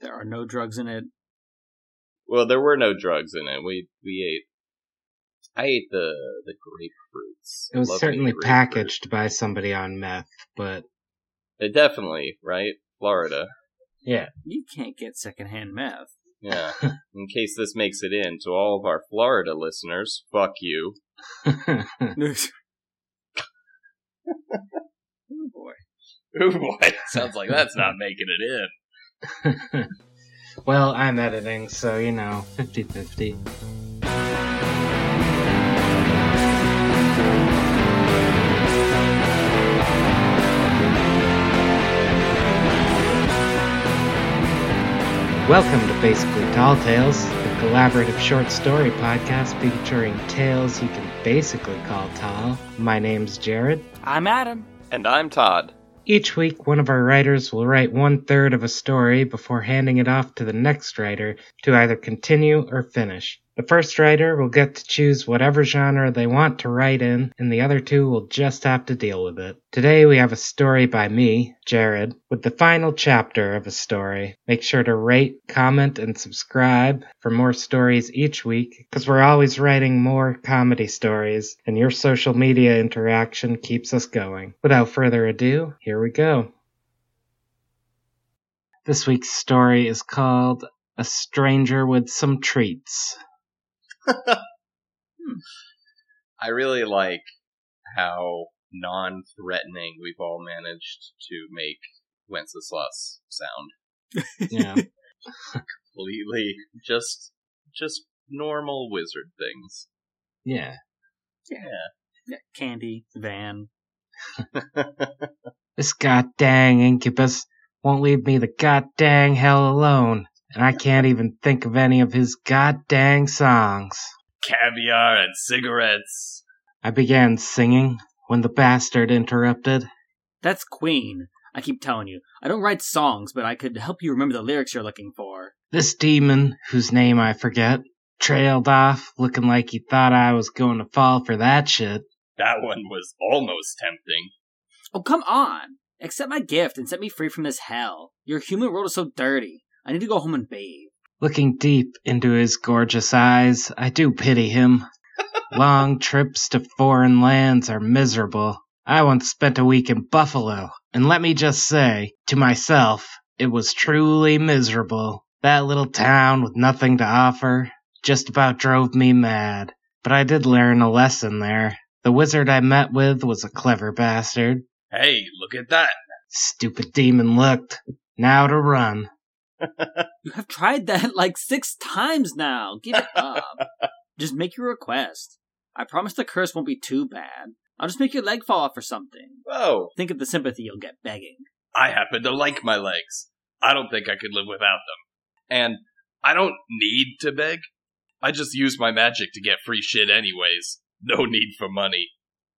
There are no drugs in it. Well, there were no drugs in it. We we ate. I ate the the grapefruits. It was Love certainly grapefruit. packaged by somebody on meth, but It definitely right, Florida. yeah. You can't get secondhand meth. Yeah. in case this makes it in to all of our Florida listeners, fuck you. oh boy. Oh boy, sounds like that's not making it in. well, I'm editing, so you know, 50 50. Welcome to Basically Tall Tales, the collaborative short story podcast featuring tales you can basically call tall. My name's Jared. I'm Adam. And I'm Todd. Each week, one of our writers will write one third of a story before handing it off to the next writer to either continue or finish. The first writer will get to choose whatever genre they want to write in, and the other two will just have to deal with it. Today, we have a story by me, Jared, with the final chapter of a story. Make sure to rate, comment, and subscribe for more stories each week, because we're always writing more comedy stories, and your social media interaction keeps us going. Without further ado, here we go. This week's story is called A Stranger with Some Treats. Hmm. I really like how non-threatening we've all managed to make Wenceslas sound. Yeah. Completely just just normal wizard things. yeah. Yeah. Yeah, Candy, Van. This goddamn incubus won't leave me the goddamn hell alone, and I can't even think of any of his goddamn songs. Caviar and cigarettes. I began singing when the bastard interrupted. That's Queen. I keep telling you, I don't write songs, but I could help you remember the lyrics you're looking for. This demon, whose name I forget, trailed off looking like he thought I was going to fall for that shit. That one was almost tempting. Oh, come on! Accept my gift and set me free from this hell. Your human world is so dirty. I need to go home and bathe. Looking deep into his gorgeous eyes, I do pity him. Long trips to foreign lands are miserable. I once spent a week in Buffalo, and let me just say, to myself, it was truly miserable. That little town with nothing to offer just about drove me mad. But I did learn a lesson there. The wizard I met with was a clever bastard. Hey, look at that. Stupid demon looked. Now to run. You have tried that like six times now. Give it up. just make your request. I promise the curse won't be too bad. I'll just make your leg fall off or something. Whoa. Think of the sympathy you'll get begging. I happen to like my legs. I don't think I could live without them. And I don't need to beg. I just use my magic to get free shit anyways. No need for money.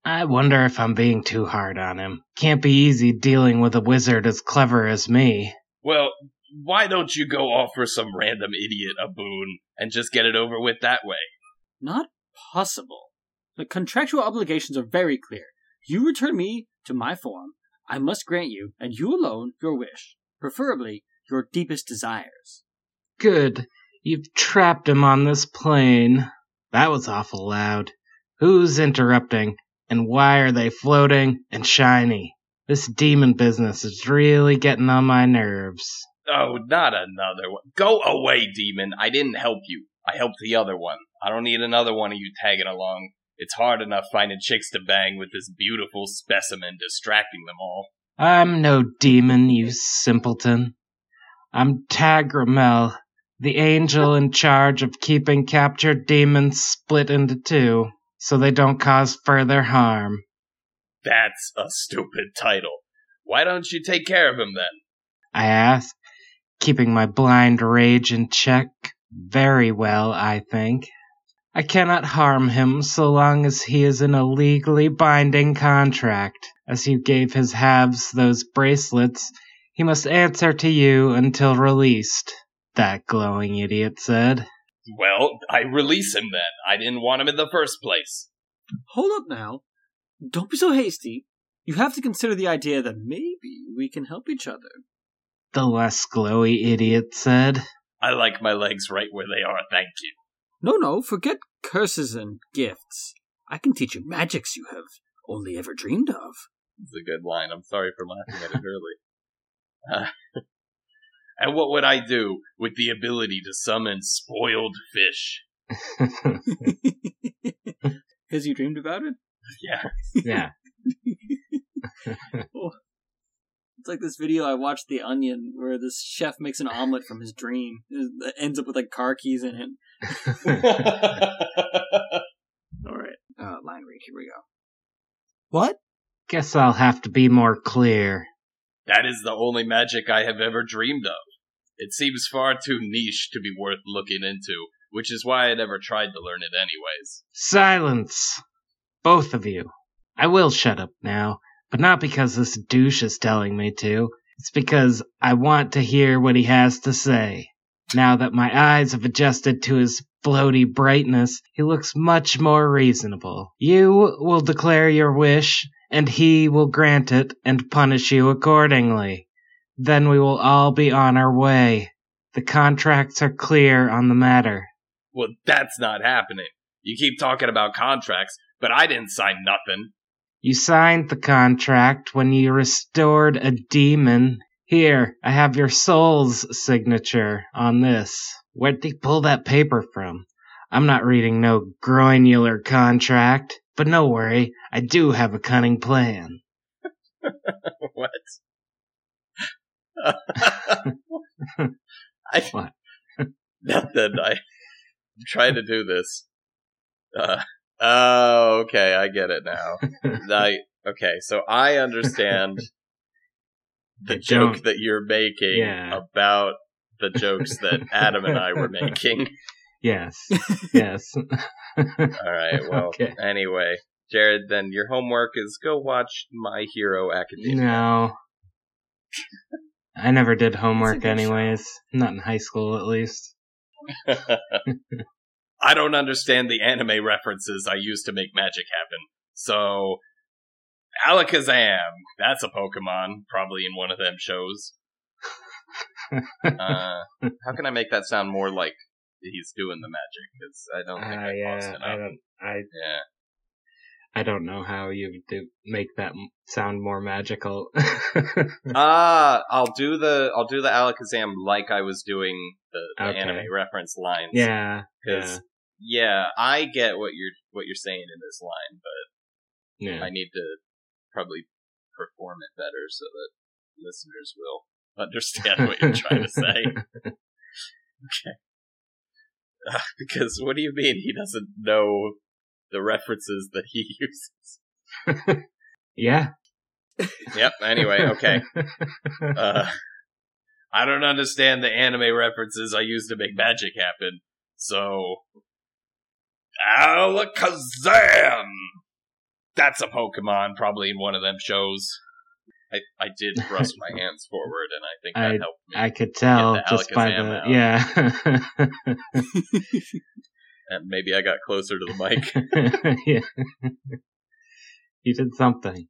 I wonder if I'm being too hard on him. Can't be easy dealing with a wizard as clever as me. Well, why don't you go offer some random idiot a boon and just get it over with that way? Not possible. The contractual obligations are very clear. You return me to my form. I must grant you, and you alone, your wish. Preferably, your deepest desires. Good. You've trapped him on this plane. That was awful loud. Who's interrupting? And why are they floating and shiny? This demon business is really getting on my nerves. Oh, not another one. Go away, demon. I didn't help you. I helped the other one. I don't need another one of you tagging along. It's hard enough finding chicks to bang with this beautiful specimen distracting them all. I'm no demon, you simpleton. I'm Tagramel, the angel in charge of keeping captured demons split into two, so they don't cause further harm. That's a stupid title. Why don't you take care of him then? I asked, keeping my blind rage in check. Very well, I think. I cannot harm him so long as he is in a legally binding contract. As you gave his halves those bracelets, he must answer to you until released, that glowing idiot said. Well, I release him then. I didn't want him in the first place. Hold up now. Don't be so hasty. You have to consider the idea that maybe we can help each other. The less glowy idiot said. I like my legs right where they are, thank you. No, no, forget curses and gifts. I can teach you magics you have only ever dreamed of. It's a good line. I'm sorry for laughing at it early. Uh, and what would I do with the ability to summon spoiled fish? Has you dreamed about it? Yeah. yeah. It's like this video I watched, The Onion, where this chef makes an omelet from his dream. It ends up with like car keys in it. All right, uh, line read. Here we go. What? Guess I'll have to be more clear. that is the only magic I have ever dreamed of. It seems far too niche to be worth looking into, which is why I never tried to learn it anyways. Silence! Both of you. I will shut up now, but not because this douche is telling me to. It's because I want to hear what he has to say. Now that my eyes have adjusted to his floaty brightness, he looks much more reasonable. You will declare your wish, and he will grant it and punish you accordingly. Then we will all be on our way. The contracts are clear on the matter. Well, that's not happening. You keep talking about contracts, but I didn't sign nothing. You signed the contract when you restored a demon. Here, I have your soul's signature on this. Where'd they pull that paper from? I'm not reading no groinular contract, but no worry, I do have a cunning plan. what? I, What? Nothing. I, I'm trying to do this. Uh, oh, okay. I get it now. I, okay, so I understand the I joke don't. that you're making Yeah. about the jokes that Adam and I were making. Yes, yes. All right. Well, Okay. anyway, Jared, then your homework is go watch My Hero Academia. No. I never did homework good show. anyways. Not in high school, at least. I don't understand the anime references I use to make magic happen. So, Alakazam, that's a Pokemon, probably in one of them shows. Uh, how can I make that sound more like he's doing the magic? Because I don't think Uh, I yeah. I don't. I Yeah. I don't know how you do make that sound more magical. Ah, I'll do the I'll do the Alakazam like I was doing the, the Okay. anime reference lines. yeah, because yeah. I get what you're what you're saying in this line, but yeah. I need to probably perform it better so that listeners will understand what you're trying to say. Okay. Uh, because what do you mean he doesn't know the references that he uses? yeah. Yep. Anyway, okay. Uh, I don't understand the anime references I use to make magic happen. So, Alakazam. That's a Pokemon, probably in one of them shows. I, I did thrust my hands forward, and I think that I- helped me. I could tell just by Alakazam the out. yeah. and maybe I got closer to the mic. yeah. you did something.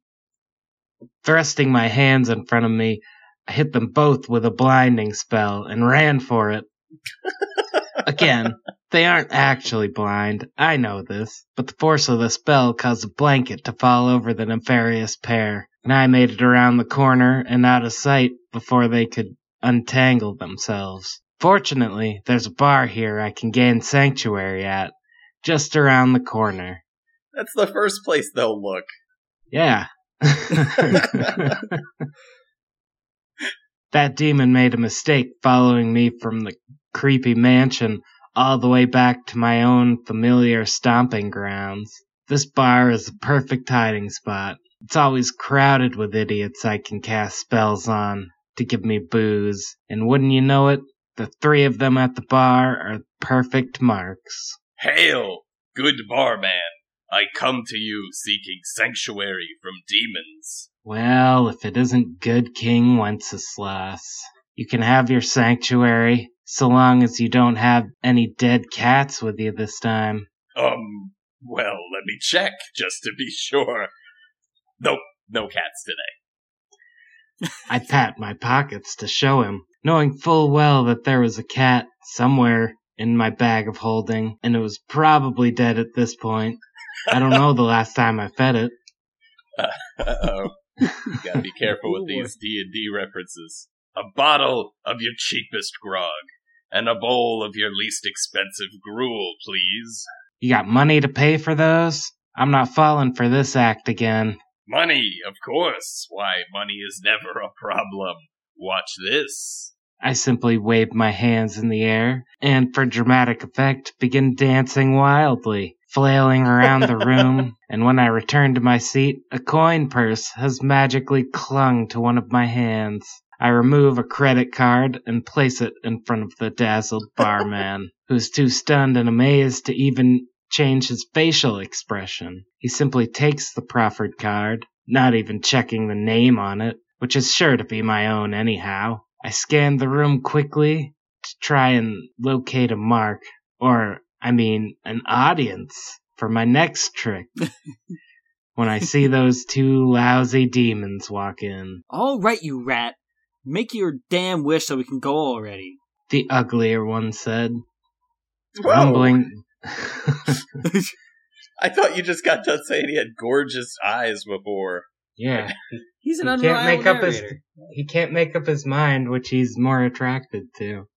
Thrusting my hands in front of me, I hit them both with a blinding spell and ran for it. Again, they aren't actually blind, I know this, but the force of the spell caused a blanket to fall over the nefarious pair, and I made it around the corner and out of sight before they could untangle themselves. Fortunately, there's a bar here I can gain sanctuary at, just around the corner. That's the first place they'll look. Yeah. that demon made a mistake following me from the creepy mansion all the way back to my own familiar stomping grounds. This bar is the perfect hiding spot. It's always crowded with idiots I can cast spells on to give me booze, and wouldn't you know it, the three of them at the bar are perfect marks. Hail, good barman! I come to you seeking sanctuary from demons. Well, if it isn't good King Wenceslas, you can have your sanctuary, so long as you don't have any dead cats with you this time. Um, well, let me check just to be sure. Nope, no cats today. I pat my pockets to show him, knowing full well that there was a cat somewhere in my bag of holding, and it was probably dead at this point. I don't know the last time I fed it. Uh-oh. You gotta be careful with these D&D references. A bottle of your cheapest grog, and a bowl of your least expensive gruel, please. You got money to pay for those? I'm not falling for this act again. Money, of course. Why, money is never a problem. Watch this. I simply wave my hands in the air, and for dramatic effect, begin dancing wildly, flailing around the room, and when I return to my seat, a coin purse has magically clung to one of my hands. I remove a credit card and place it in front of the dazzled barman, who's too stunned and amazed to even change his facial expression. He simply takes the proffered card, not even checking the name on it, which is sure to be my own anyhow. I scan the room quickly to try and locate a mark, or, I mean, an audience for my next trick. when I see those two lousy demons walk in, All right, you rat. Make your damn wish so we can go already. the uglier one said, Whoa. rumbling. I thought you just got done saying he had gorgeous eyes before. yeah, He's an He can't unreliable make up his- he can't make up his mind which he's more attracted to.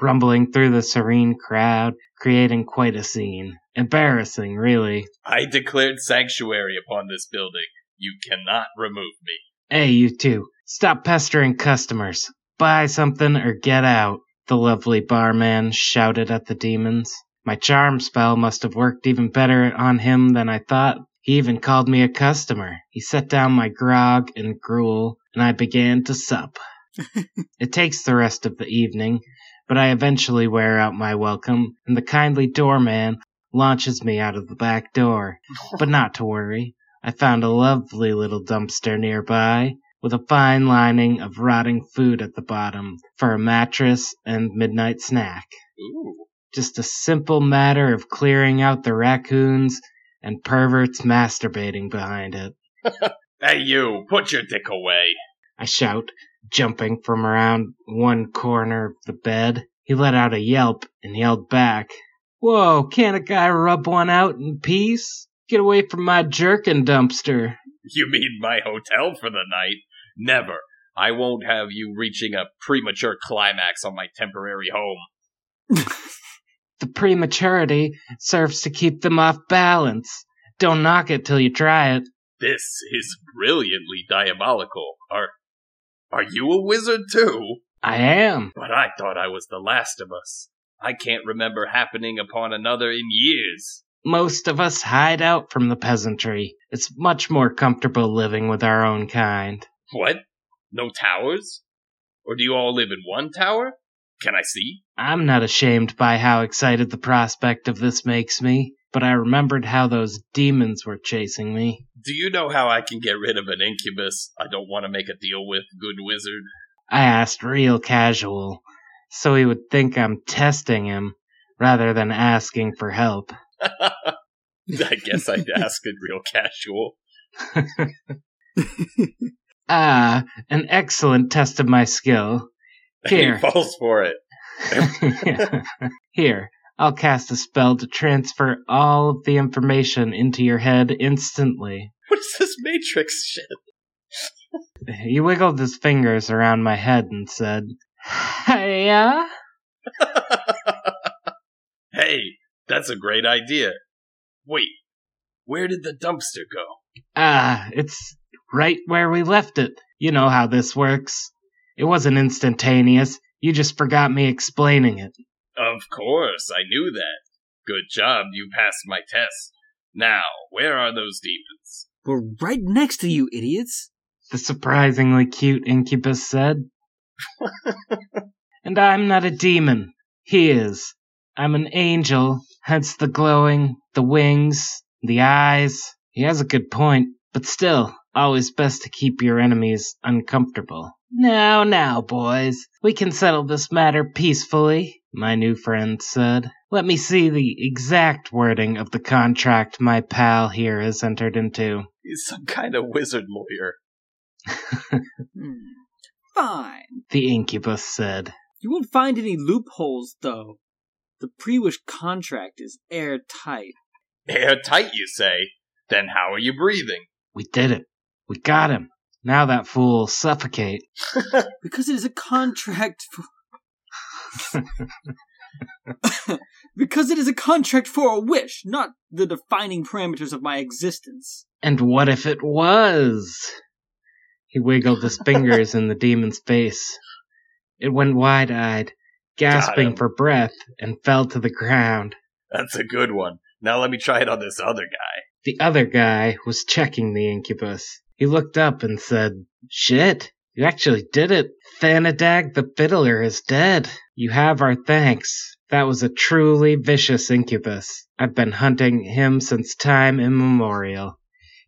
rumbling through the serene crowd, creating quite a scene. Embarrassing, really. I declared sanctuary upon this building. You cannot remove me. Hey, you two, stop pestering customers. Buy something or get out, the lovely barman shouted at the demons. My charm spell must have worked even better on him than I thought. He even called me a customer. He set down my grog and gruel, and I began to sup. it takes the rest of the evening, but I eventually wear out my welcome, and the kindly doorman launches me out of the back door. But not to worry. I found a lovely little dumpster nearby, with a fine lining of rotting food at the bottom for a mattress and midnight snack. Ooh. Just a simple matter of clearing out the raccoons and perverts masturbating behind it. Hey, you, put your dick away. I shout, jumping from around one corner of the bed. He let out a yelp and yelled back, Whoa, can't a guy rub one out in peace? Get away from my jerkin dumpster. You mean my hotel for the night? Never. I won't have you reaching a premature climax on my temporary home. The prematurity serves to keep them off balance. Don't knock it till you try it. This is brilliantly diabolical. Are are you a wizard too? I am. But I thought I was the last of us. I can't remember happening upon another in years. Most of us hide out from the peasantry. It's much more comfortable living with our own kind. What? No towers? Or do you all live in one tower? Can I see? I'm not ashamed by how excited the prospect of this makes me, but I remembered how those demons were chasing me. Do you know how I can get rid of an incubus I don't want to make a deal with, good wizard? I asked real casual, so he would think I'm testing him rather than asking for help. I guess I'd ask it real casual. Ah, an excellent test of my skill. Here. he falls for it. Here, I'll cast a spell to transfer all of the information into your head instantly. What is this Matrix shit? He wiggled his fingers around my head and said, Hiya? hey, that's a great idea. Wait, where did the dumpster go? Ah, it's right where we left it. You know how this works. It wasn't instantaneous. You just forgot me explaining it. Of course, I knew that. Good job, you passed my test. Now, where are those demons? We're right next to you, idiots. The surprisingly cute incubus said. and I'm not a demon. He is. I'm an angel, hence the glowing, the wings, the eyes. He has a good point, but still, always best to keep your enemies uncomfortable. Now, now, boys, we can settle this matter peacefully, my new friend said. Let me see the exact wording of the contract my pal here has entered into. He's some kind of wizard lawyer. Hmm. Fine. The incubus said. You won't find any loopholes, though. The pre-wish contract is airtight. Airtight, you say? Then how are you breathing? We did it. We got him. Now that fool will suffocate. Because it is a contract for. because it is a contract for a wish, not the defining parameters of my existence. And what if it was? He wiggled his fingers in the demon's face. It went wide eyed, gasping for breath, and fell to the ground. That's a good one. Now let me try it on this other guy. The other guy was checking the incubus. He looked up and said, Shit, you actually did it. Thanadag the fiddler is dead. You have our thanks. That was a truly vicious incubus. I've been hunting him since time immemorial.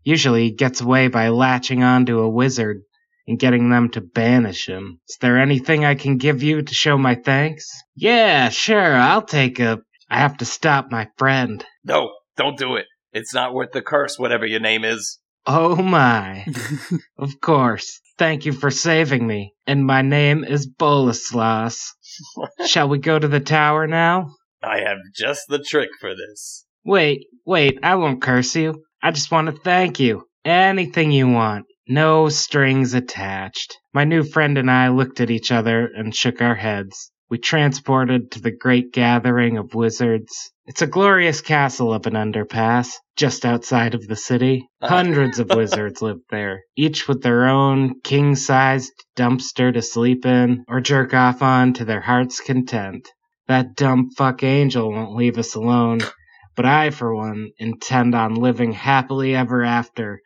Usually he gets away by latching onto a wizard and getting them to banish him. Is there anything I can give you to show my thanks? Yeah, sure, I'll take a. I have to stop my friend. No, don't do it. It's not worth the curse, whatever your name is. Oh my. Of course. Thank you for saving me. And my name is Boleslaus. Shall we go to the tower now? I have just the trick for this. Wait, wait, I won't curse you. I just want to thank you. Anything you want. No strings attached. My new friend and I looked at each other and shook our heads. We transported to the great gathering of wizards. It's a glorious castle of an underpass, just outside of the city. Uh-huh. Hundreds of wizards live there, each with their own king sized dumpster to sleep in or jerk off on to their heart's content. That dumb fuck angel won't leave us alone, but I, for one, intend on living happily ever after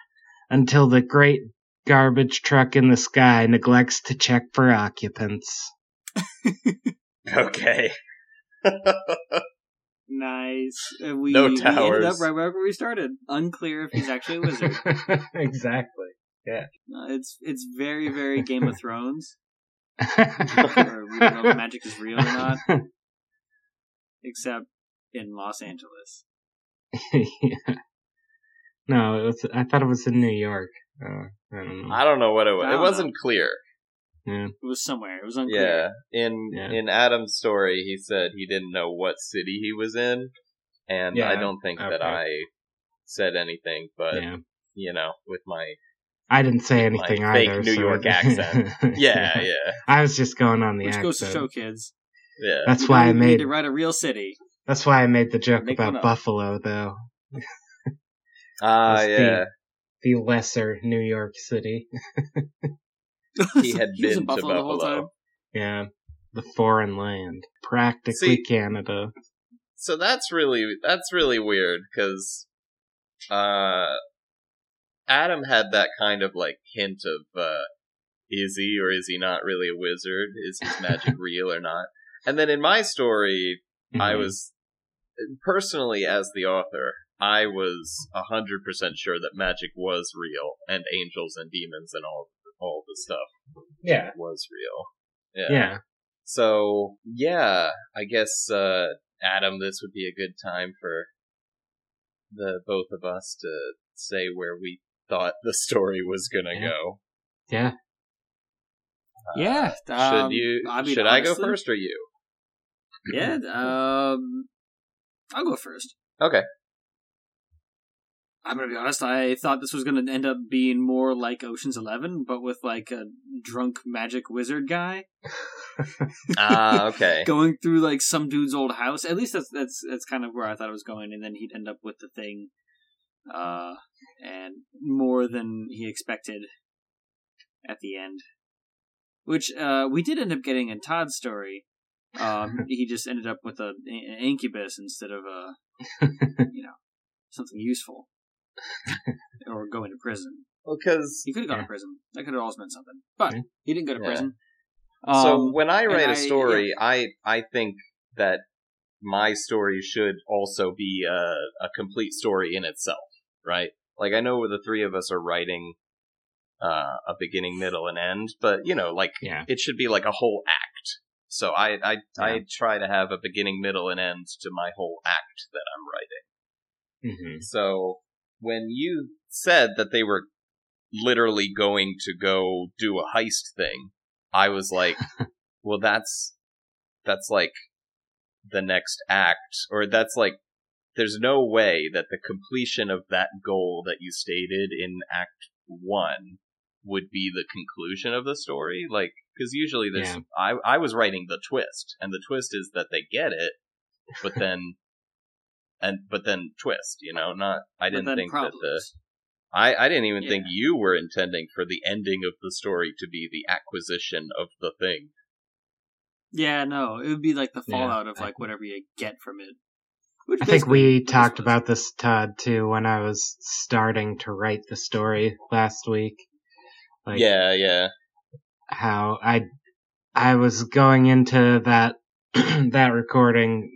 until the great garbage truck in the sky neglects to check for occupants. Okay. Nice. Uh, we, No we ended up right wherever we started. Unclear if he's actually a wizard. exactly. Uh, it's it's very very Game of Thrones, where we don't know if magic is real or not, except in Los Angeles. yeah. No, it was. I thought it was in New York. Uh, I don't know. I don't know what it was. It don't wasn't clear. Yeah. It was somewhere. It was unclear. Yeah. In Yeah. in Adam's story, he said he didn't know what city he was in, and Yeah, I don't think that. I said anything. But yeah. you know, with my I didn't say my anything fake either. New so York accent. yeah, yeah, I was just going on the Which accent. goes to show kids. yeah. That's you why I don't need made. to write a real city. That's why I made the joke Make about. Buffalo, though. Ah, That's the- yeah. The lesser New York City. He had was in been to Buffalo the whole time. Yeah. The foreign land. Practically See- Canada. So that's really that's really weird because uh, Adam had that kind of like hint of uh, is he or is he not really a wizard? Is his magic real or not? And then in my story, I Mhm. was personally as the author, I was a hundred percent sure that magic was real and angels and demons and all all the stuff Yeah. was real. Yeah. So yeah, I guess uh, Adam, this would be a good time for the both of us to say where we thought the story was gonna Yeah. go. Yeah. Yeah. Should um, you? I mean, should I go first or you? Yeah. Um, I'll go first. Okay. I'm gonna be honest. I thought this was gonna end up being more like Ocean's Eleven, but with like a drunk magic wizard guy Ah, okay. going through like some dude's old house. At least that's that's that's kind of where I thought it was going, and then he'd end up with the thing, uh, and more than he expected at the end. Which uh, we did end up getting in Todd's story. Um, he just ended up with a, an incubus instead of a you know something useful or going to prison. Because He could have gone Yeah. to prison. That could have also meant something, but Yeah. he didn't go to Yeah. prison. so Um, when I write I- a story, I I think that my story should also be a, a complete story in itself, right? Like I know the three of us are writing uh, a beginning, middle, and end, but you know, like Yeah. it should be like a whole act. So I I, I try to have a beginning, middle, and end to my whole act that I'm writing. hmm So when you said that they were literally going to go do a heist thing, I was like, well, that's that's like the next act, or that's like there's no way that the completion of that goal that you stated in Act One would be the conclusion of the story. Like, because usually there's Yeah. I I was writing the twist, and the twist is that they get it, but then. And but then twist, you know, not. I didn't then think that the. I, I didn't even Yeah. think you were intending for the ending of the story to be the acquisition of the thing. Yeah, no, it would be like the Yeah. fallout of like whatever you get from it. Which I think we talked about this, Todd, too, when I was starting to write the story last week. Like yeah, yeah. how I I was going into that that recording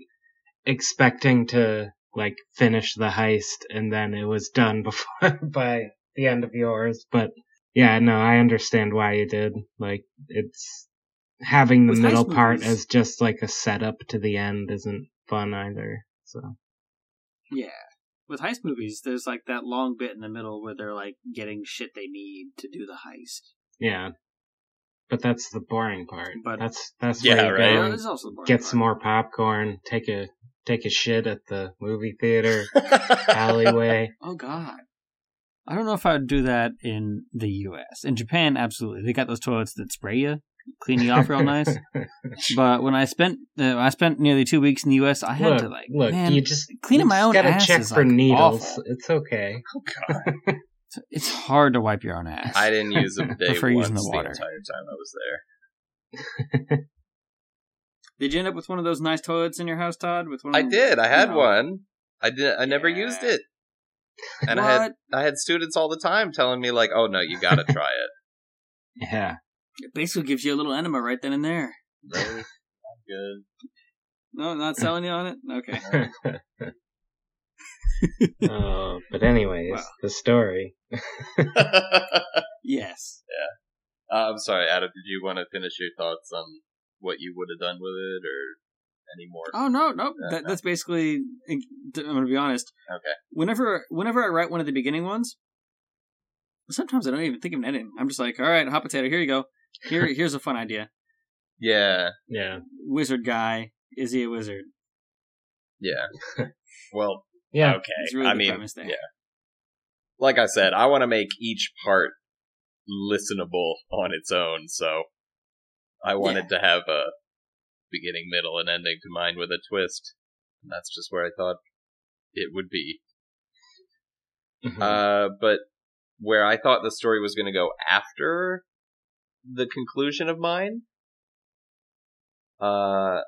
expecting to like finish the heist and then it was done before by the end of yours but yeah no i understand why you did like it's having the With middle part movies- as just like a setup to the end isn't fun either so Yeah. With heist movies, there's like that long bit in the middle where they're like getting shit they need to do the heist. yeah but that's the boring part But- that's that's Yeah, where you right. go Yeah, and also the boring get part. some more popcorn take a take a shit at the movie theater alleyway Oh god. I don't know if I would do that in the U.S. In Japan, absolutely. They got those toilets that spray you, clean you off real nice. But when I spent, uh, I spent nearly two weeks in the U.S. I had look, to like, look, man, you just cleaning you my just own gotta ass check is, for like, needles. awful. It's okay. oh god. it's, it's hard to wipe your own ass. I didn't use them day Prefer once using the the, water. entire time I was there. Did you end up with one of those nice toilets in your house, Todd? With one? I of- did. I had No. one. I did. I never Yeah. used it, and I had I had students all the time telling me like, "Oh no, you got to try it." Yeah. It basically gives you a little enema right then and there. Really? Good. No, not selling you on it. Okay. oh, but anyways, Wow. the story. Yes. Yeah. Uh, I'm sorry, Adam. Did you want to finish your thoughts on what you would have done with it, or any more? Oh no, no. Yeah, That, no. that's basically. Eh, I'm gonna be honest. Okay. Whenever, whenever I write one of the beginning ones, sometimes I don't even think of an ending. I'm just like, all right, hot potato. Here you go. Here, here's a fun idea. Yeah, Yeah. Wizard guy. Is he a wizard? yeah. well, Yeah. okay. It's really I mean, premise yeah. Like I said, I want to make each part listenable on its own, so I wanted to have a beginning, middle, and ending to mine with a twist. And that's just where I thought it would be. Mhm. Uh, but where I thought the story was going to go after the conclusion of mine, uh,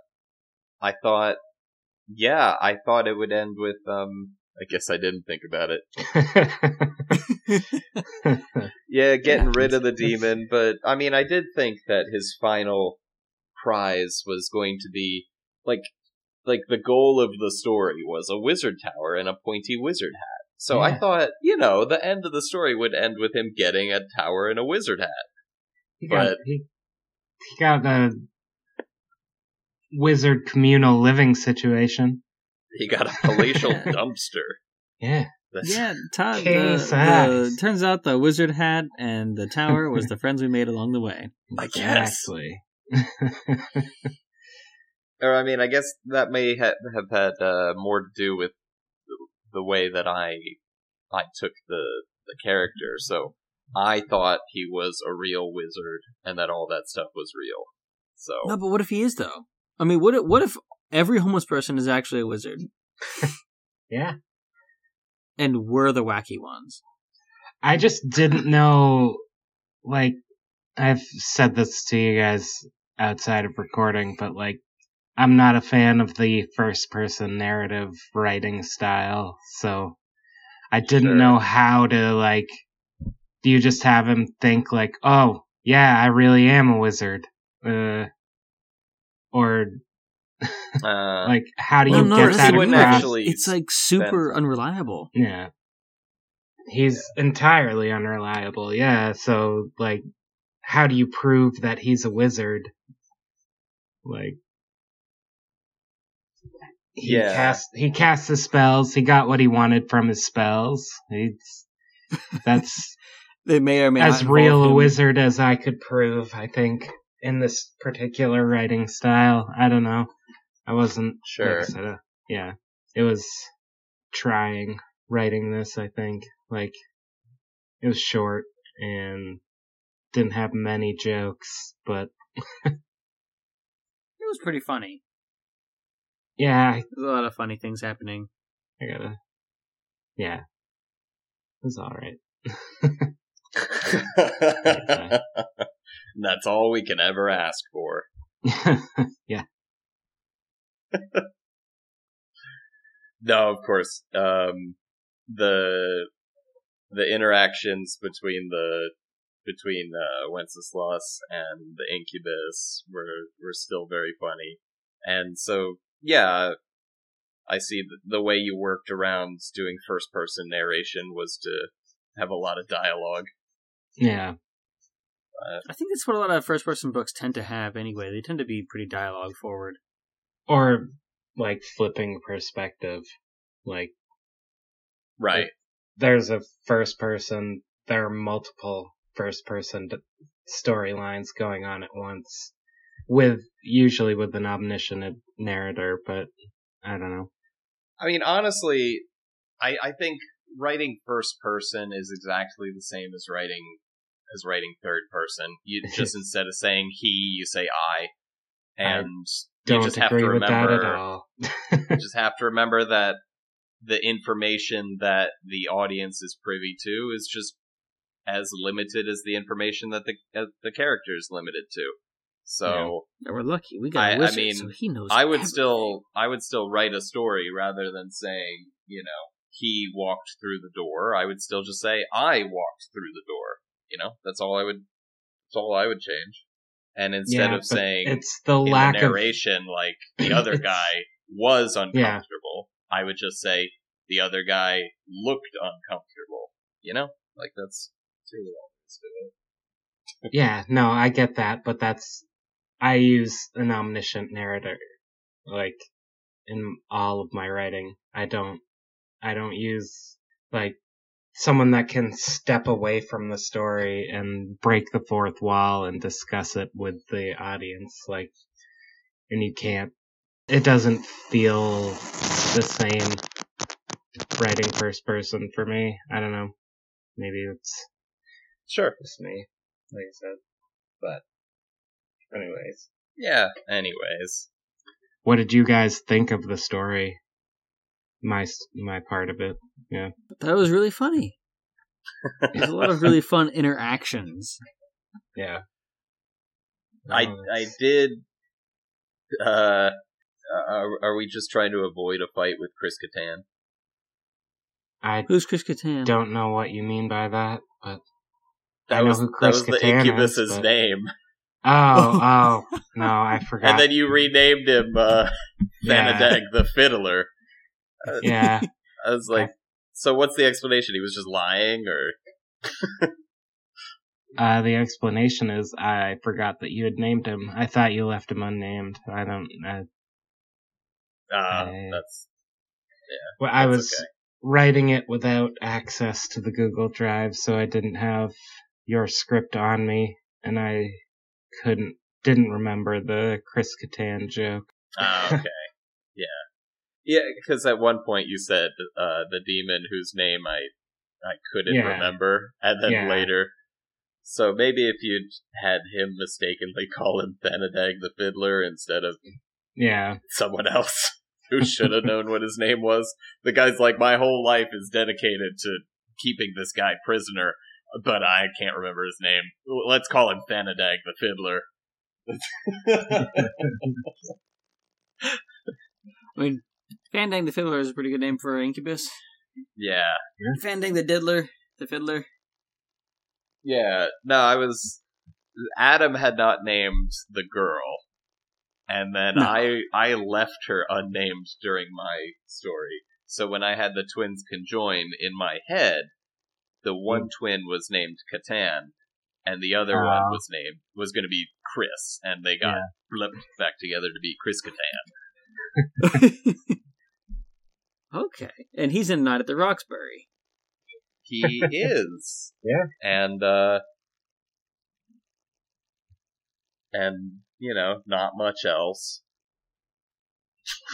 I thought, yeah, I thought it would end with, um, I guess I didn't think about it. Yeah, getting Yeah, rid of the demon, but I mean, I did think that his final prize was going to be like, like the goal of the story was a wizard tower and a pointy wizard hat. So I thought, you know, the end of the story would end with him getting a tower and a wizard hat. he got but- he, he got the wizard communal living situation. He got a palatial dumpster. Yeah. That's, yeah, Todd. The, the, turns out the wizard hat and the tower was the friends we made along the way. I guess. Exactly. Or I mean, I guess that may ha- have had uh, more to do with the- the way that I I took the the character. So I thought he was a real wizard, and that all that stuff was real. So No, but what if he is though? I mean, what if, what if every homeless person is actually a wizard yeah. And we're the wacky ones? I just didn't know, like, I've said this to you guys outside of recording, but like, I'm not a fan of the first person narrative writing style, so I didn't Sure. know how to, like, do you just have him think, like, oh, yeah, I really am a wizard? Uh, or, uh, like, how do Well, you no, get that's that the across? actually It's like super spend- unreliable. Yeah. He's entirely unreliable. Yeah, so like how do you prove that he's a wizard? Like he Yeah. cast he cast the spells, he got what he wanted from his spells. He's that's They may or may not as involve real a him. wizard as I could prove, I think, in this particular writing style. I don't know. I wasn't like Sure. I said, uh, yeah. It was trying writing this, I think. Like it was short and didn't have many jokes, but It was pretty funny. yeah, There's a lot of funny things happening. I gotta Yeah. It was alright. That's all we can ever ask for. yeah. No, of course. Um, the the interactions between the between uh, Wenceslas and the Incubus were were still very funny, and so yeah, I see the, the way you worked around doing first person narration was to have a lot of dialogue. Yeah. I think that's what a lot of first person books tend to have anyway. They tend to be pretty dialogue forward. Or like flipping perspective. Like Right. there's a first person, there are multiple first person storylines going on at once with usually with an omniscient narrator, but I don't know. I mean, honestly, I I think writing first person is exactly the same as writing as writing third person. You just instead of saying he, you say I, and Don't just have agree to with that at remember. all. you just have to remember that the information that the audience is privy to is just as limited as the information that the uh, the character is limited to. So. Yeah, we're lucky. We got I- a I wizard, mean, so he knows. I would everything. still I would still write a story rather than saying, you know, he walked through the door. I would still just say I walked through the door. You know, that's all I would that's all I would change. And instead Yeah, of saying it's the in lack the of narration like the other guy was uncomfortable, I would just say the other guy looked uncomfortable. You know? Like that's, that's really all there is to it. Yeah, no, I get that, but that's I use an omniscient narrator like in all of my writing. I don't I don't use like someone that can step away from the story and break the fourth wall and discuss it with the audience like and you can't it doesn't feel the same writing first person for me. I don't know. Maybe it's Sure. just me, like I said. But, anyways, Yeah. Anyways. what did you guys think of the story? My my part of it. Yeah, that was really funny. There's a lot of really fun interactions. Yeah. I I did. Uh, are, are we just trying to avoid a fight with Chris Kattan? I Who's Chris Kattan? don't know what you mean by that, but That I know was who that Chris was the Kattan is, incubus's but- name, oh oh no, I forgot. and then you renamed him uh, Yeah. The Fiddler. Yeah, I was like, so what's the explanation? He was just lying, or uh, the explanation is I forgot that you had named him. I thought you left him unnamed. I don't. I, uh, Uh, that's well, I was okay. writing it without access to the Google Drive, so I didn't have your script on me, and I couldn't didn't remember the Chris Kattan joke. ah, okay, yeah, yeah. Because at one point you said uh, the demon whose name I I couldn't Yeah. remember, and then Yeah. later. So maybe if you'd had him mistakenly call him Thanadeg the Fiddler instead of Yeah, someone else who should have known what his name was. The guy's like, my whole life is dedicated to keeping this guy prisoner, but I can't remember his name. Let's call him Thanadeg the Fiddler. I mean, Fandang the Fiddler is a pretty good name for Incubus. yeah. Fandang the Diddler, the Fiddler. Yeah. No, I was. Adam had not named the girl. And then No. I I left her unnamed during my story. So when I had the twins conjoin in my head, the one twin was named Catan, and the other one Ah. was named was going to be Chris, and they got Yeah. flipped back together to be Chris Kattan. okay. And he's in Night at the Roxbury. he is. Yeah. And uh and you know, not much else.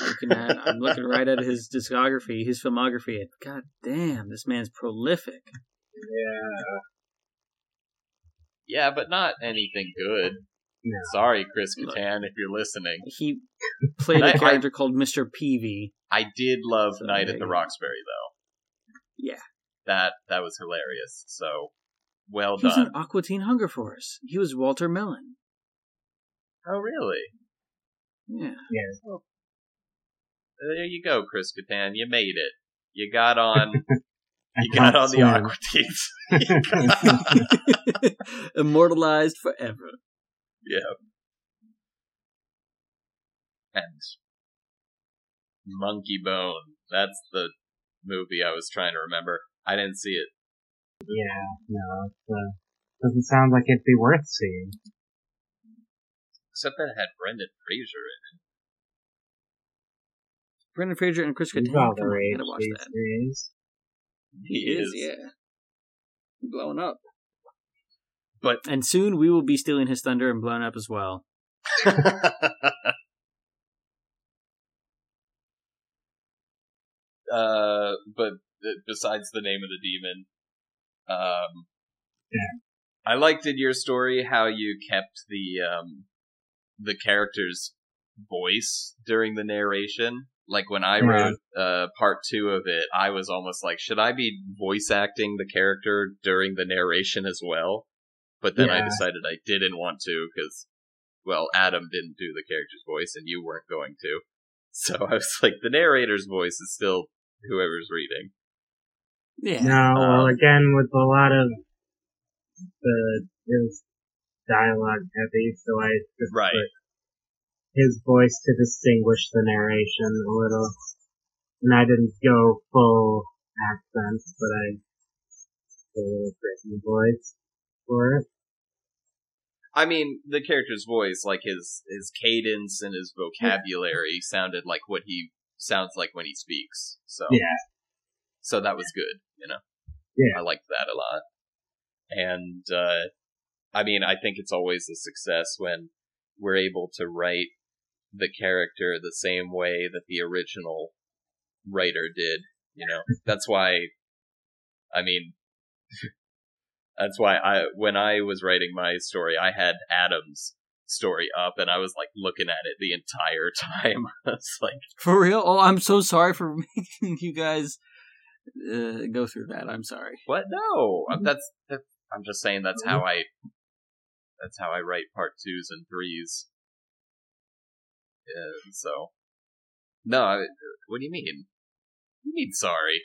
looking at, I'm looking right at his discography, his filmography. And God damn, this man's prolific. Yeah. Yeah, but not anything good. No. Sorry, Chris Look. Kattan, if you're listening. He played a character called Mr. Peavy. I did love So Night at the. Roxbury though. Yeah. That that was hilarious. So well He was done. in Aqua Teen Hunger Force. He was Walter Mellon. Oh really? Yeah. Yeah. There you go, Chris Kattan. You made it. You got on. You got on the Swim. Aqua Teens. Immortalized forever. Yeah. And Monkey Bone. That's the movie I was trying to remember. I didn't see it. Yeah, no, it uh, doesn't sound like it'd be worth seeing. Except that it had Brendan Fraser in it. Brendan Fraser and Chris He's Kattan. all Come the on, rage gotta watch that. days. it. He is, yeah. Blowing up. But And soon we will be stealing his thunder and blown up as well. uh, but besides the name of the demon, um, Yeah. I liked in your story how you kept the um, the character's voice during the narration. Like when I Yeah. wrote uh, part two of it, I was almost like, should I be voice acting the character during the narration as well? But then I decided I didn't want to because, well, Adam didn't do the character's voice and you weren't going to. So I was like, the narrator's voice is still whoever's reading. Yeah. No, well, Um, again, with a lot of the it was dialogue heavy, so I just Right. put his voice to distinguish the narration a little, and I didn't go full accent, but I put a little Britain voice for it. I mean, the character's voice, like his his cadence and his vocabulary, sounded like what he sounds like when he speaks. So Yeah. so that was good. You know, Yeah. I liked that a lot. And uh, I mean, I think it's always a success when we're able to write the character the same way that the original writer did. You know, that's why. I mean, that's why I when I was writing my story, I had Adam's story up, and I was like looking at it the entire time. I was like, For real? Oh, I'm so sorry for making you guys uh, go through that. I'm sorry. "What? No, I'm- that's, that's I'm just saying that's how I that's how I write part twos and threes. Yeah, so no, I, what do you mean? You mean sorry?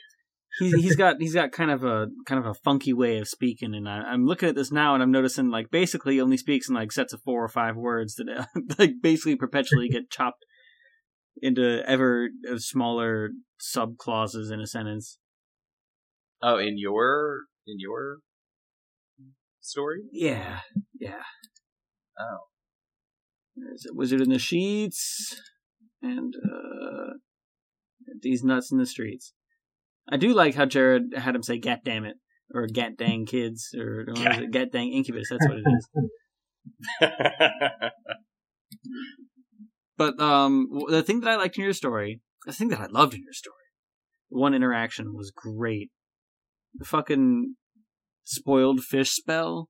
He's he's got he's got kind of a kind of a funky way of speaking, and I, I'm looking at this now, and I'm noticing like basically he only speaks in like sets of four or five words that uh, like basically perpetually get chopped into ever smaller sub clauses in a sentence. Oh, in your in your story? Yeah, yeah. Oh, There's a wizard in the sheets, and uh, these nuts in the streets. I do like how Jared had him say "gat damn it" or "gat dang kids" or it? "gat dang incubus." That's what it is. But um, the thing that I liked in your story, the thing that I loved in your story, one interaction was great. The fucking spoiled fish spell,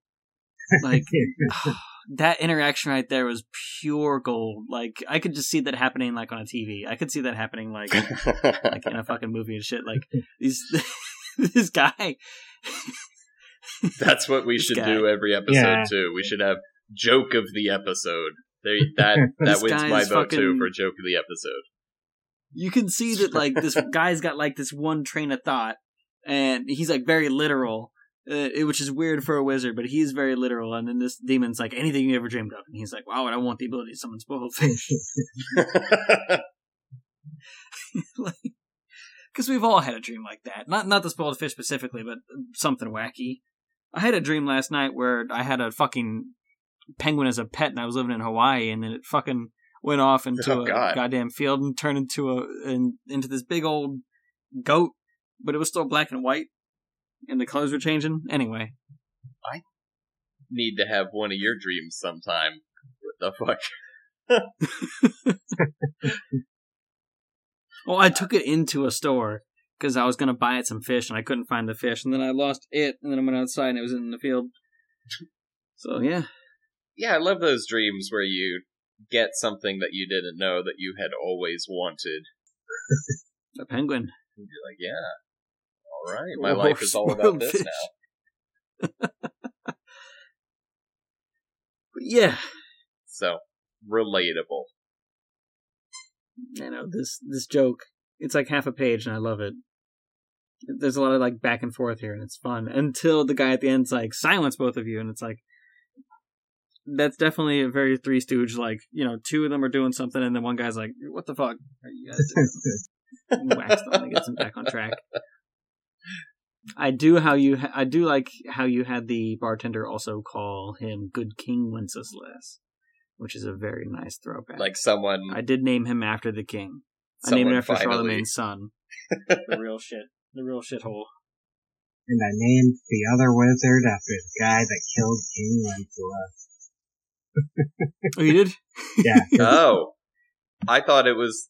like that interaction right there was pure gold. Like I could just see that happening like on a TV. I could see that happening like like in a fucking movie and shit. Like these this guy. That's what we should guy. do every episode Yeah. too. We should have joke of the episode. There, that that wins my is vote too for joke of the episode. you can see that like this guy's got like this one train of thought and he's like very literal uh, which is weird for a wizard but he's very literal and then this demon's like anything you ever dreamed of? And he's like wow i want the ability to summon spoiled fish. Like because we've all had a dream like that. Not not the spoiled fish specifically but something wacky. I had a dream last night where i had a fucking penguin as a pet and i was living in hawaii and then it fucking went off into Oh, a God. goddamn field and turned into a in, into this big old goat but it was still black and white and the colors were changing. Anyway, I Need to have one of your dreams sometime. What the fuck? well, I took it into a store because I was gonna buy it some fish and I couldn't find the fish, and then I lost it, and then I went outside and it was in the field. So yeah, Yeah, I love those dreams where you get something that you didn't know that you had always wanted. a penguin. You're like, yeah, right, my life is all about this fish. now. But yeah, So relatable. I know this this joke. It's like half a page, and I love it. There's a lot of like back and forth here, and it's fun until the guy at the end's like, "Silence, both of you," and it's like. That's definitely a very Three Stooge. Like, you know, two of them are doing something, and then one guy's like, "What the fuck are you guys doing?" and whacks them and gets them back on track. I do how you ha- I do like how you had the bartender also call him Good King Wenceslas, which is a very nice throwback. Like someone, I did name him after the king. I named someone it after finally, Charlemagne's son. the real shit. The real shithole. And I named the other wizard after the guy that killed King Lancelot. Oh, you did? Yeah. Oh, I thought it was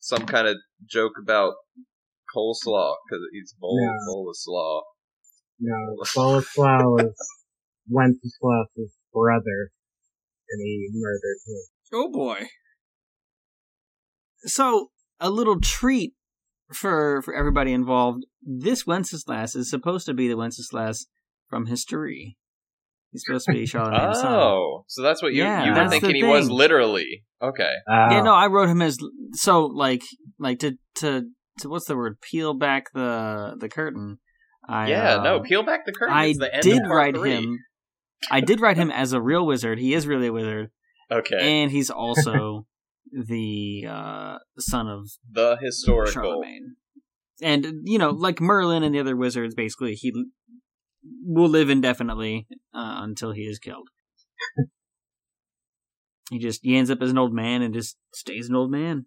some kind of joke about coleslaw because he's bowl No. bowl of slaw. no, Boleslaw was Wenceslas' brother, and he murdered him. Oh boy. So a little treat for for everybody involved. This Wenceslas is supposed to be the Wenceslas from history. He's supposed to be Charlemagne's son. Oh, so that's what you Yeah, you were that's thinking he was literally. Okay. Uh, Yeah, no, I wrote him as so like like to to to what's the word? Peel back the the curtain. I, yeah, no, uh, peel back the curtain. I the end did of write three. him. I did write him as a real wizard. He is really a wizard, Okay. and he's also the uh, son of the historical. Charlemagne. And you know, like Merlin and the other wizards, basically he l- will live indefinitely uh, until he is killed. he just he ends up as an old man and just stays an old man.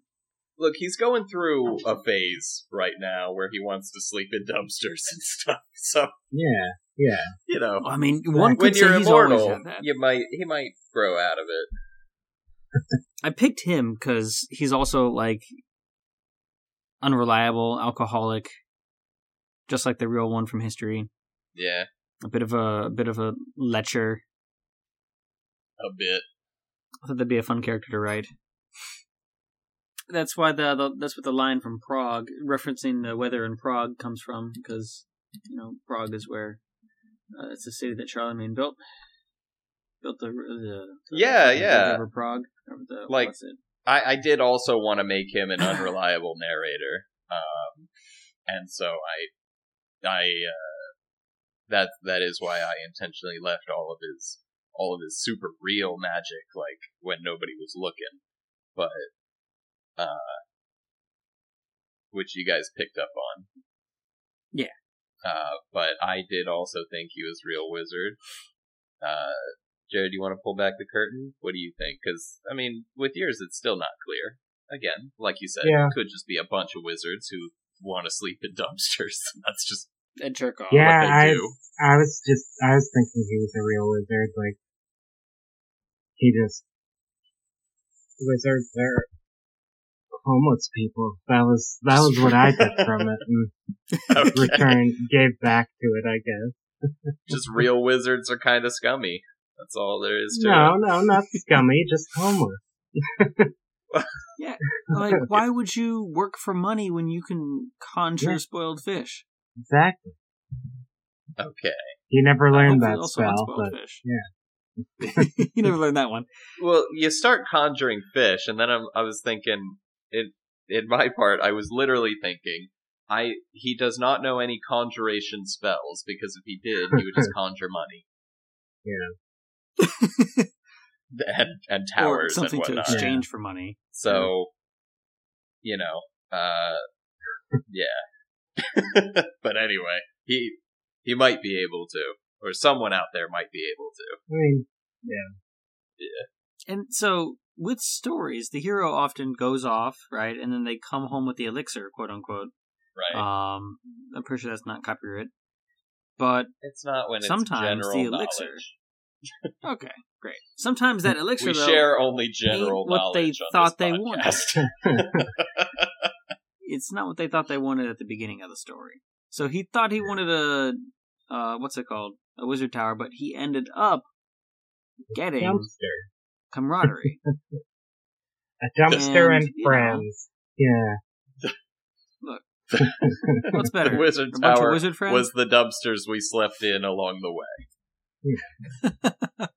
Look, he's going through a phase right now where he wants to sleep in dumpsters and stuff. So yeah, yeah. you know, I mean, one when you're he's immortal, you might he might grow out of it. I picked him because he's also like unreliable, alcoholic, just like the real one from history. Yeah, A bit of a, a bit of a lecher. a bit. I thought that'd be a fun character to write. That's why the, the that's what the line from Prague, referencing the weather in Prague, comes from because you know Prague is where uh, it's the city that Charlemagne built. Built the, the, the Yeah, the yeah. over Prague. The, Like-? I, I did also want to make him an unreliable narrator, um, and so I, I, uh, that that is why I intentionally left all of his all of his super real magic like when nobody was looking, but, uh, which you guys picked up on. Yeah. Uh, but I did also think he was real wizard. Uh, Jared, do you want to pull back the curtain? What do you think? Because I mean, with yours, it's still not clear. Again, like you said, Yeah. it could just be a bunch of wizards who want to sleep in dumpsters. That's just And jerk off. Yeah, what they I- do. I was just, I was thinking he was a real wizard. Like, he just wizards are homeless people. That was that was what I took from it, and Okay. returned gave back to it. I guess. just real wizards are kind of scummy. That's all there is to No, it. no, no, not scummy, just homeless. Yeah, like, why would you work for money when you can conjure Yeah. spoiled fish? Exactly. Okay. He never learned that spell, but fish. yeah. you never learned that one. Well, you start conjuring fish, and then I'm, I was thinking, in in my part, I was literally thinking, I he does not know any conjuration spells because if he did, he would just conjure money Yeah. and and or towers and something to whatnot. exchange for money. So, you know, uh, yeah. but anyway, he he might be able to, or someone out there might be able to. I mean, yeah, yeah. And so with stories, the hero often goes off, right, and then they come home with the elixir, quote unquote. Right? Um, I'm pretty sure that's not copyright. but It's not when it's Sometimes general the elixir- knowledge. okay, great. Sometimes that elixir We though, share only general ain't what they on thought this they wanted. it's not what they thought they wanted at the beginning of the story. So he thought he wanted a uh, what's it called, a wizard tower, but he ended up getting Dumpster. Camaraderie. A dumpster And, and, you know. friends. Yeah. Look. What's better, The wizard a bunch of tower wizard friends? was the dumpsters we slept in along the way.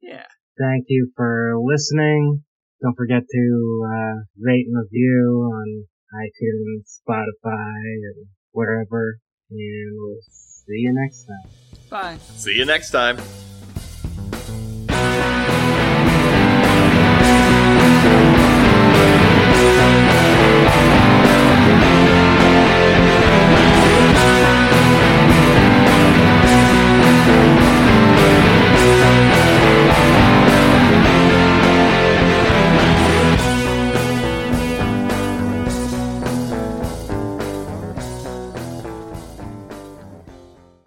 yeah. Thank you for listening. Don't forget to uh, rate and review on iTunes, Spotify, and wherever. And we'll see you next time. Bye. See you next time.